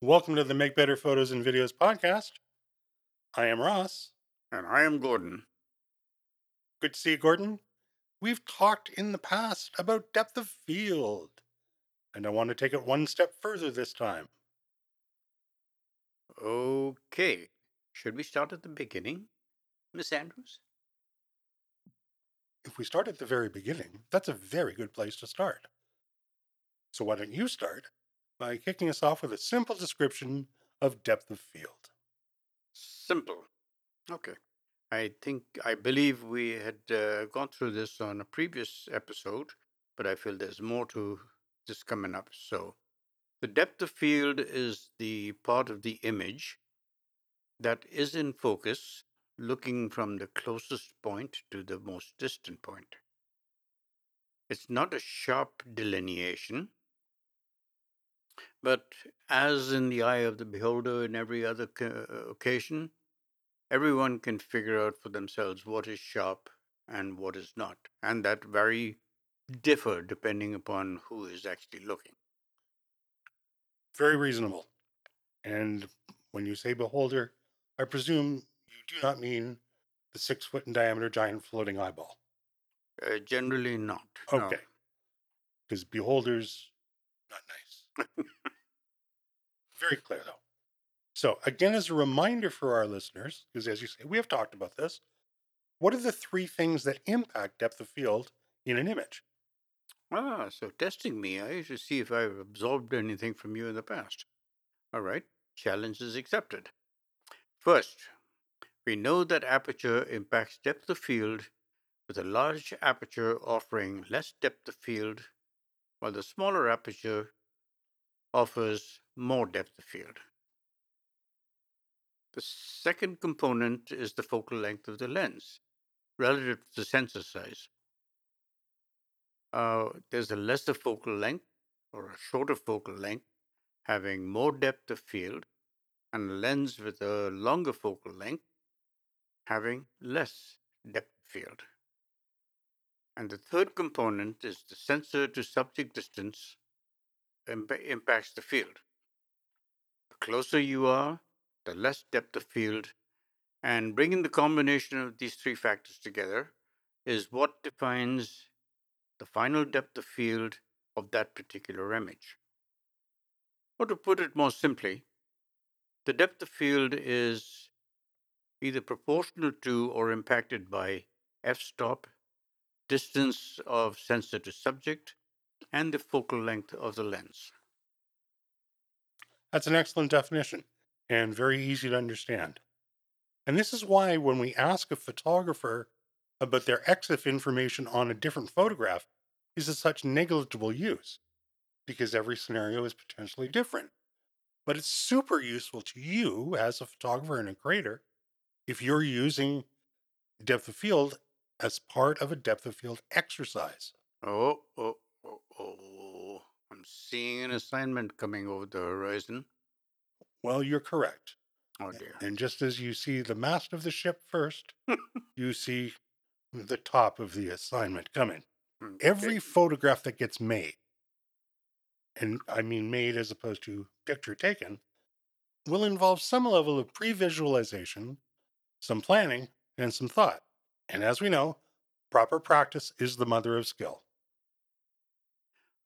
Welcome to the Make Better Photos and Videos podcast. I am Ross. And I am Gordon. Good to see you, Gordon. We've talked in the past about depth of field, and I want to take it one step further this time. Okay. Should we start at the beginning, Miss Andrews? If we start at the very beginning, that's a very good place to start. So why don't you start by kicking us off with a simple description of depth of field? Simple. Okay. I think, I believe we had uh, gone through this on a previous episode, but I feel there's more to this coming up. So, the depth of field is the part of the image that is in focus, looking from the closest point to the most distant point. It's not a sharp delineation, but as in the eye of the beholder in every other occasion, everyone can figure out for themselves what is sharp and what is not. And that very differ depending upon who is actually looking. Very reasonable. And when you say beholder, I presume you do not mean the six foot in diameter giant floating eyeball. Uh, generally not. Okay. Because no. beholders, not nice. Very clear, though. So, again, as a reminder for our listeners, because as you say, we have talked about this, what are the three things that impact depth of field in an image? Ah, so testing me, I to see if I've absorbed anything from you in the past. All right, challenge is accepted. First, we know that aperture impacts depth of field, with a large aperture offering less depth of field, while the smaller aperture offers more depth of field. The second component is the focal length of the lens relative to the sensor size. Uh, there's a lesser focal length or a shorter focal length having more depth of field, and a lens with a longer focal length having less depth of field. And the third component is the sensor to subject distance imp- impacts the field. The closer you are, the less depth of field, and bringing the combination of these three factors together is what defines the final depth of field of that particular image. Or to put it more simply, the depth of field is either proportional to or impacted by f-stop, distance of sensor to subject, and the focal length of the lens. That's an excellent definition and very easy to understand. And this is why when we ask a photographer about their EXIF information on a different photograph is of such negligible use, because every scenario is potentially different. But it's super useful to you as a photographer and a creator if you're using depth of field as part of a depth of field exercise. Oh, oh, oh. I'm seeing an assignment coming over the horizon. Well, you're correct. Oh dear. And just as you see the mast of the ship first, you see the top of the assignment coming. Hmm, okay. Every photograph that gets made, and I mean made as opposed to picture taken, will involve some level of pre visualization, some planning, and some thought. And as we know, proper practice is the mother of skill.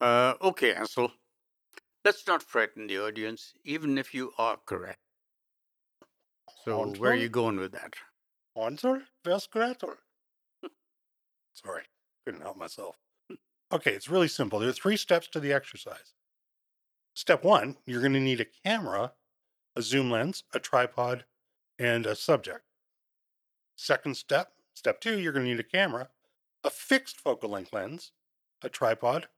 Uh, okay, Ansel. Let's not frighten the audience, even if you are correct. So, where are you going with that? Ansel, was Gretel? Sorry, couldn't help myself. Okay, it's really simple. There are three steps to the exercise. Step one, you're going to need a camera, a zoom lens, a tripod, and a subject. Second step, step two, you're going to need a camera, a fixed focal length lens, a tripod,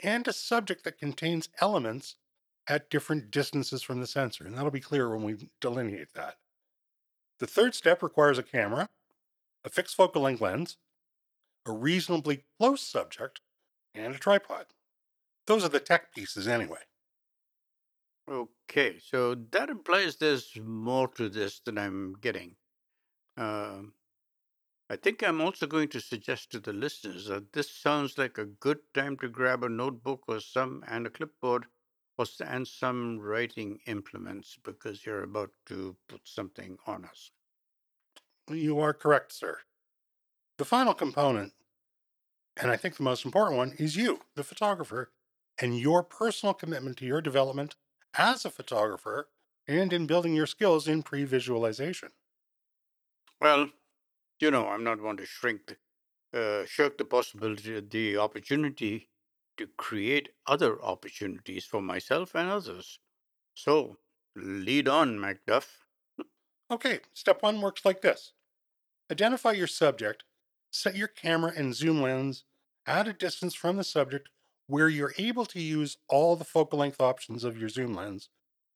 and a subject that contains elements at different distances from the sensor. And that'll be clear when we delineate that. The third step requires a camera, a fixed focal length lens, a reasonably close subject, and a tripod. Those are the tech pieces anyway. Okay, so that implies there's more to this than I'm getting. Uh, I think I'm also going to suggest to the listeners that this sounds like a good time to grab a notebook or some and a clipboard was and some writing implements because you're about to put something on us. You are correct, sir. The final component, and I think the most important one, is you, the photographer, and your personal commitment to your development as a photographer and in building your skills in pre visualization. Well, you know, I'm not one to shrink, uh, shirk the possibility, the opportunity to create other opportunities for myself and others. So, lead on, Macduff. Okay, step one works like this Identify your subject, set your camera and zoom lens at a distance from the subject where you're able to use all the focal length options of your zoom lens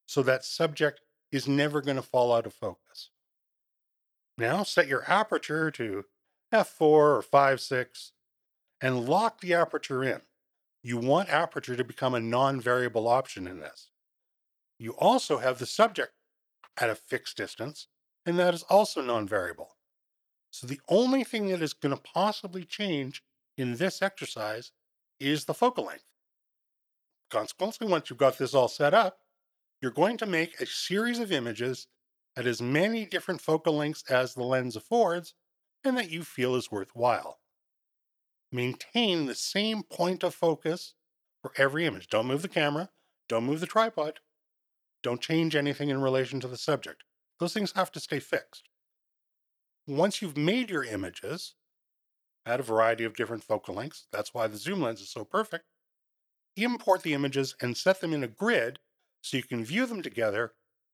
so that subject is never going to fall out of focus. Now set your aperture to f4 or 5.6 and lock the aperture in. You want aperture to become a non-variable option in this. You also have the subject at a fixed distance, and that is also non-variable. So the only thing that is going to possibly change in this exercise is the focal length. Consequently, once you've got this all set up, you're going to make a series of images at as many different focal lengths as the lens affords and that you feel is worthwhile. Maintain the same point of focus for every image. Don't move the camera, don't move the tripod, don't change anything in relation to the subject. Those things have to stay fixed. Once you've made your images at a variety of different focal lengths, that's why the zoom lens is so perfect, import the images and set them in a grid so you can view them together.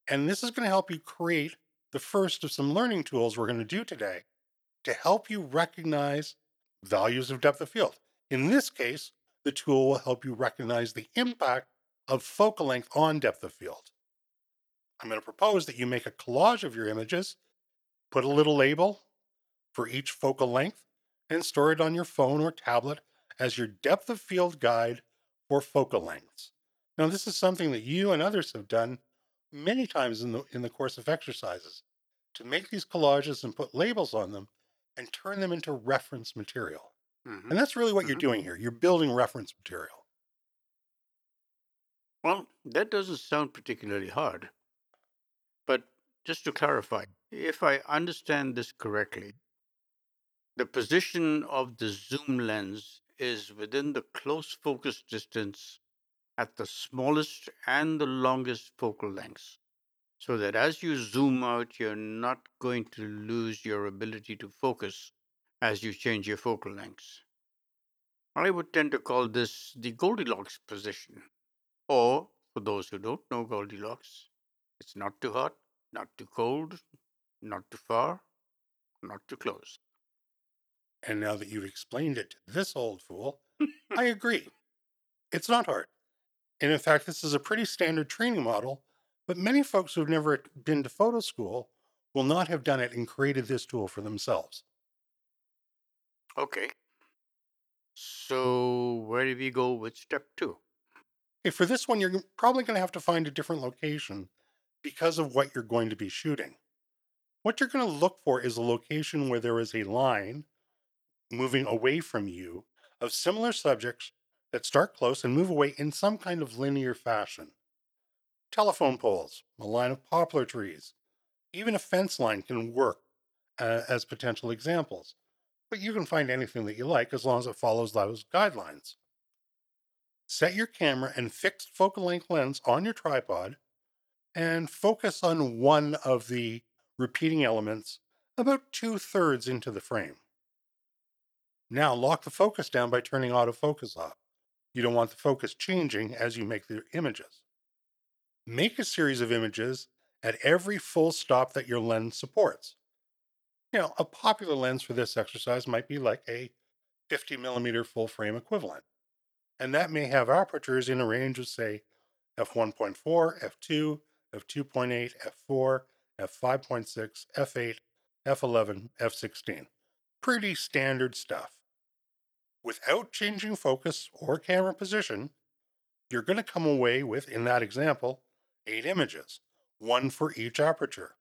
And this is going to help you create the first of some learning tools we're going to do today to help you recognize values of depth of field. In this case, the tool will help you recognize the impact of focal length on depth of field. I'm going to propose that you make a collage of your images, put a little label for each focal length, and store it on your phone or tablet as your depth of field guide for focal lengths. Now, this is something that you and others have done many times in the, in the course of exercises to make these collages and put labels on them and turn them into reference material. Mm-hmm. And that's really what mm-hmm. you're doing here. You're building reference material. Well, that doesn't sound particularly hard. But just to clarify, if I understand this correctly, the position of the zoom lens is within the close focus distance at the smallest and the longest focal lengths so that as you zoom out, you're not going to lose your ability to focus as you change your focal lengths. I would tend to call this the Goldilocks position. Or, for those who don't know Goldilocks, it's not too hot, not too cold, not too far, not too close. And now that you've explained it to this old fool, I agree. It's not hard. And in fact, this is a pretty standard training model, but many folks who've never been to photo school will not have done it and created this tool for themselves. Okay. Mm. So, where do we go with step two? Okay, for this one, you're probably going to have to find a different location because of what you're going to be shooting. What you're going to look for is a location where there is a line moving away from you of similar subjects that start close and move away in some kind of linear fashion. Telephone poles, a line of poplar trees, even a fence line can work uh, as potential examples, but you can find anything that you like as long as it follows those guidelines. Set your camera and fixed focal length lens on your tripod and focus on one of the repeating elements about two thirds into the frame. Now lock the focus down by turning autofocus off. You don't want the focus changing as you make the images. Make a series of images at every full stop that your lens supports. You know, a popular lens for this exercise might be like a 50 millimeter full frame equivalent. And that may have apertures in a range of, say, f1.4, f2, f2.8, f4, f5.6, f8, f11, f16. Pretty standard stuff without changing focus or camera position, you're going to come away with, in that example, eight images, one for each aperture.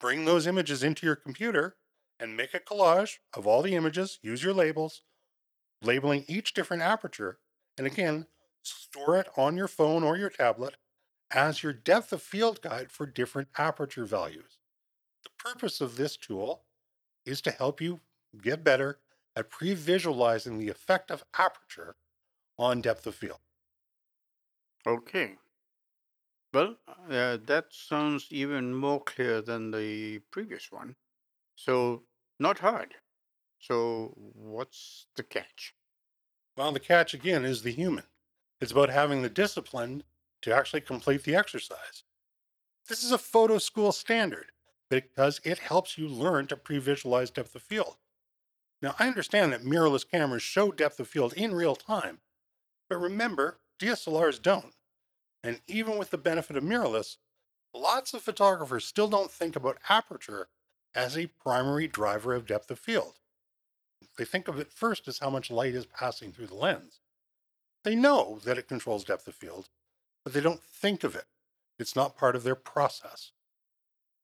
Bring those images into your computer and make a collage of all the images, use your labels, labeling each different aperture, and again, store it on your phone or your tablet as your depth of field guide for different aperture values. The purpose of this tool is to help you get better at pre visualizing the effect of aperture on depth of field. Okay. Well, uh, that sounds even more clear than the previous one. So, not hard. So, what's the catch? Well, the catch again is the human. It's about having the discipline to actually complete the exercise. This is a photo school standard because it helps you learn to pre visualize depth of field. Now, I understand that mirrorless cameras show depth of field in real time, but remember, DSLRs don't. And even with the benefit of mirrorless, lots of photographers still don't think about aperture as a primary driver of depth of field. They think of it first as how much light is passing through the lens. They know that it controls depth of field, but they don't think of it. It's not part of their process.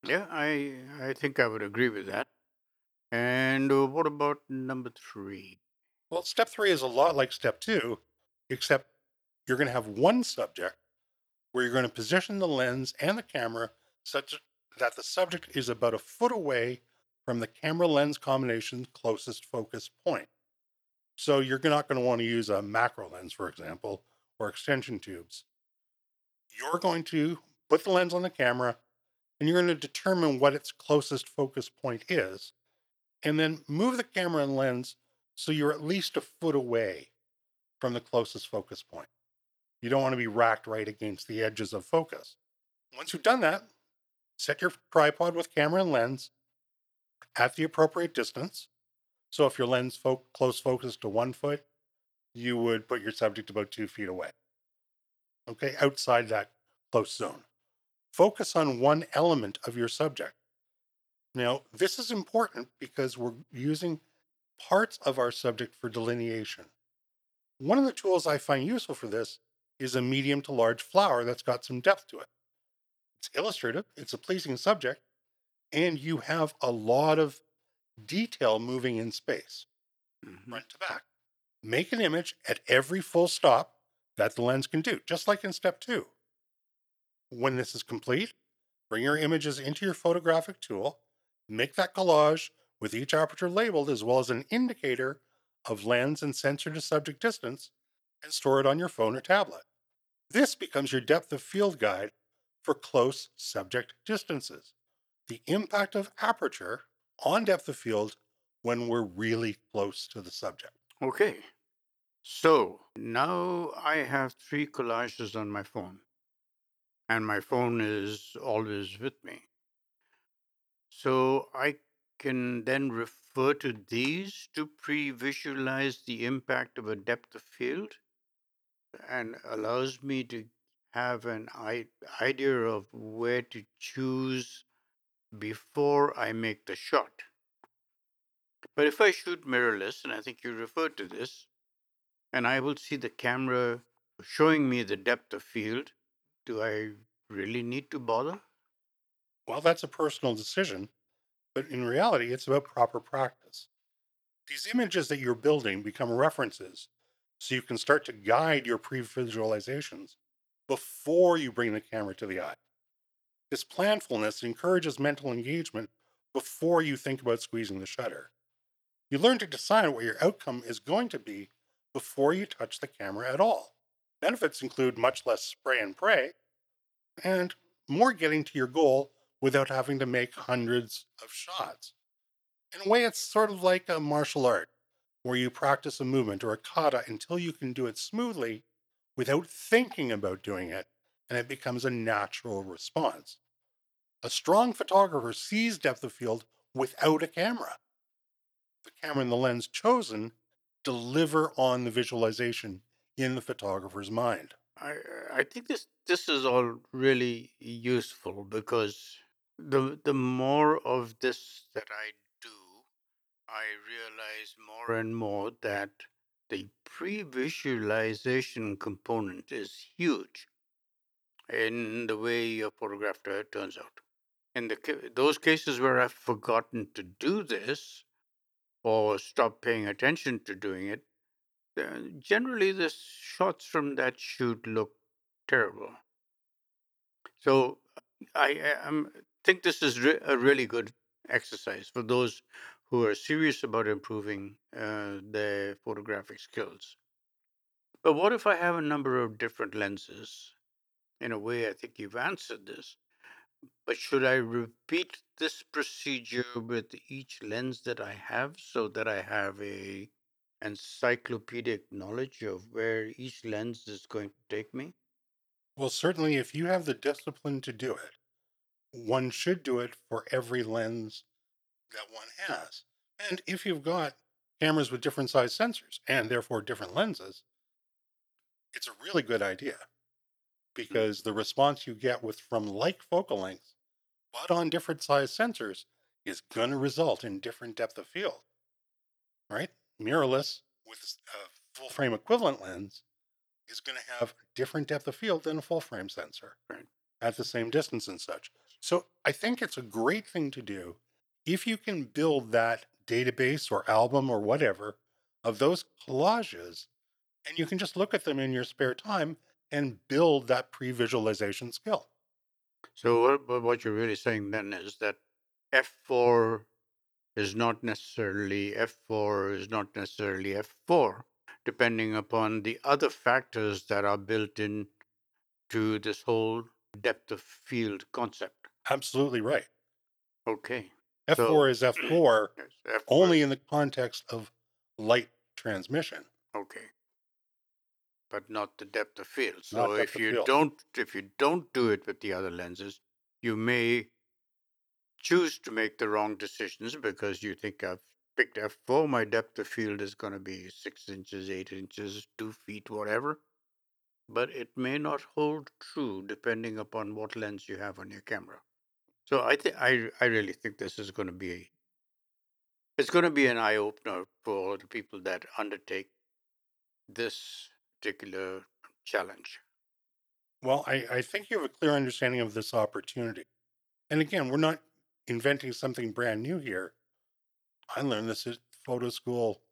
Yeah, I I think I would agree with that. And what about number three? Well, step three is a lot like step two, except you're going to have one subject where you're going to position the lens and the camera such that the subject is about a foot away from the camera lens combination's closest focus point. So you're not going to want to use a macro lens, for example, or extension tubes. You're going to put the lens on the camera and you're going to determine what its closest focus point is, and then move the camera and lens so you're at least a foot away from the closest focus point. You don't want to be racked right against the edges of focus. Once you've done that, set your tripod with camera and lens at the appropriate distance. So if your lens fo- close focus to one foot, you would put your subject about two feet away. Okay, outside that close zone. Focus on one element of your subject. Now, this is important because we're using parts of our subject for delineation. One of the tools I find useful for this is a medium to large flower that's got some depth to it. It's illustrative, it's a pleasing subject, and you have a lot of detail moving in space, Mhm. front to back. Make an image at every full stop that the lens can do, just like in step two. When this is complete, bring your images into your photographic tool, make that collage with each aperture labeled as well as an indicator of lens and sensor to subject distance, and store it on your phone or tablet. This becomes your depth of field guide for close subject distances. The impact of aperture on depth of field when we're really close to the subject. Okay. So now I have three collages on my phone, and my phone is always with me. So I can then refer to these to pre visualize the impact of a depth of field and allows me to have an idea of where to choose before I make the shot. But if I shoot mirrorless, and I think you referred to this, and I will see the camera showing me the depth of field, do I really need to bother? Well, that's a personal decision, but in reality, it's about proper practice. These images that you're building become references so you can start to guide your pre visualizations before you bring the camera to the eye. This planfulness encourages mental engagement before you think about squeezing the shutter. You learn to decide what your outcome is going to be before you touch the camera at all. Benefits include much less spray and pray and more getting to your goal without having to make hundreds of shots. In a way, it's sort of like a martial art where you practice a movement or a kata until you can do it smoothly without thinking about doing it, and it becomes a natural response. A strong photographer sees depth of field without a camera. The camera and the lens chosen deliver on the visualization in the photographer's mind. I I think this this is all really useful because the the more of this that I do, I realize more and more that the pre-visualization component is huge in the way your photograph uh, turns out. In the those cases where I've forgotten to do this or stopped paying attention to doing it, the, generally the shots from that shoot look terrible. So I am think this is re- a really good exercise for those who are serious about improving uh, their photographic skills. But what if I have a number of different lenses? In a way, I think you've answered this. But should I repeat this procedure with each lens that I have so that I have a encyclopedic knowledge of where each lens is going to take me? Well, certainly, if you have the discipline to do it, one should do it for every lens that one has. And if you've got cameras with different size sensors and therefore different lenses, it's a really good idea hmm. because the response you get with from like focal lengths, but on different size sensors, is going to result in different depth of field. Right? Mirrorless with a full frame equivalent lens is going to have different depth of field than a full frame sensor Right. at the same distance and such. So I think it's a great thing to do if you can build that database or album or whatever of those collages and you can just look at them in your spare time and build that pre-visualization skill. So what you're really saying then is that F4 is not necessarily F4 is not necessarily F4, depending upon the other factors that are built in to this whole depth of field concept. Absolutely right. Okay. F4 So- is F4 F4 only in the context of light transmission. Okay. But not the depth of field. So if you field. don't if you don't do it with the other lenses, you may choose to make the wrong decisions because you think I've picked F4, my depth of field is going to be six inches, eight inches, two feet, whatever. But it may not hold true depending upon what lens you have on your camera. So I think I I really think this is going to be a, it's going to be an eye opener for the people that undertake this particular challenge. Well, I, I think you have a clear understanding of this opportunity. And again, we're not inventing something brand new here. I learned this at photo school.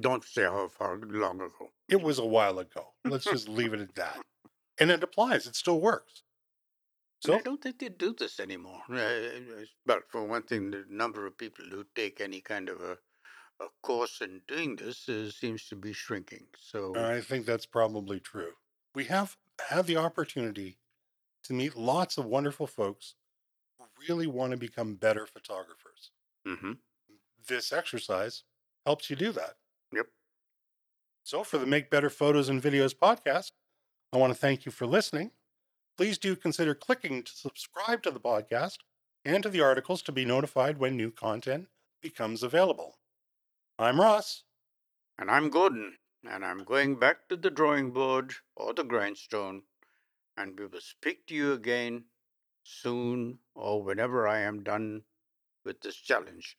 Don't say how far long ago. It was a while ago. Let's just leave it at that. And it applies, it still works. So, I don't think they do this anymore. But for one thing, the number of people who take any kind of a, a course in doing this uh, seems to be shrinking. So, I think that's probably true. We have had the opportunity to meet lots of wonderful folks who really want to become better photographers. mhm. This exercise helps you do that. Yep. So, for the Make Better Photos and Videos podcast, I want to thank you for listening. Please do consider clicking to subscribe to the podcast and to the articles to be notified when new content becomes available. I'm Ross. and I'm Gordon, and I'm going back to the drawing board or the grindstone, and we will speak to you again soon or whenever I am done with this challenge.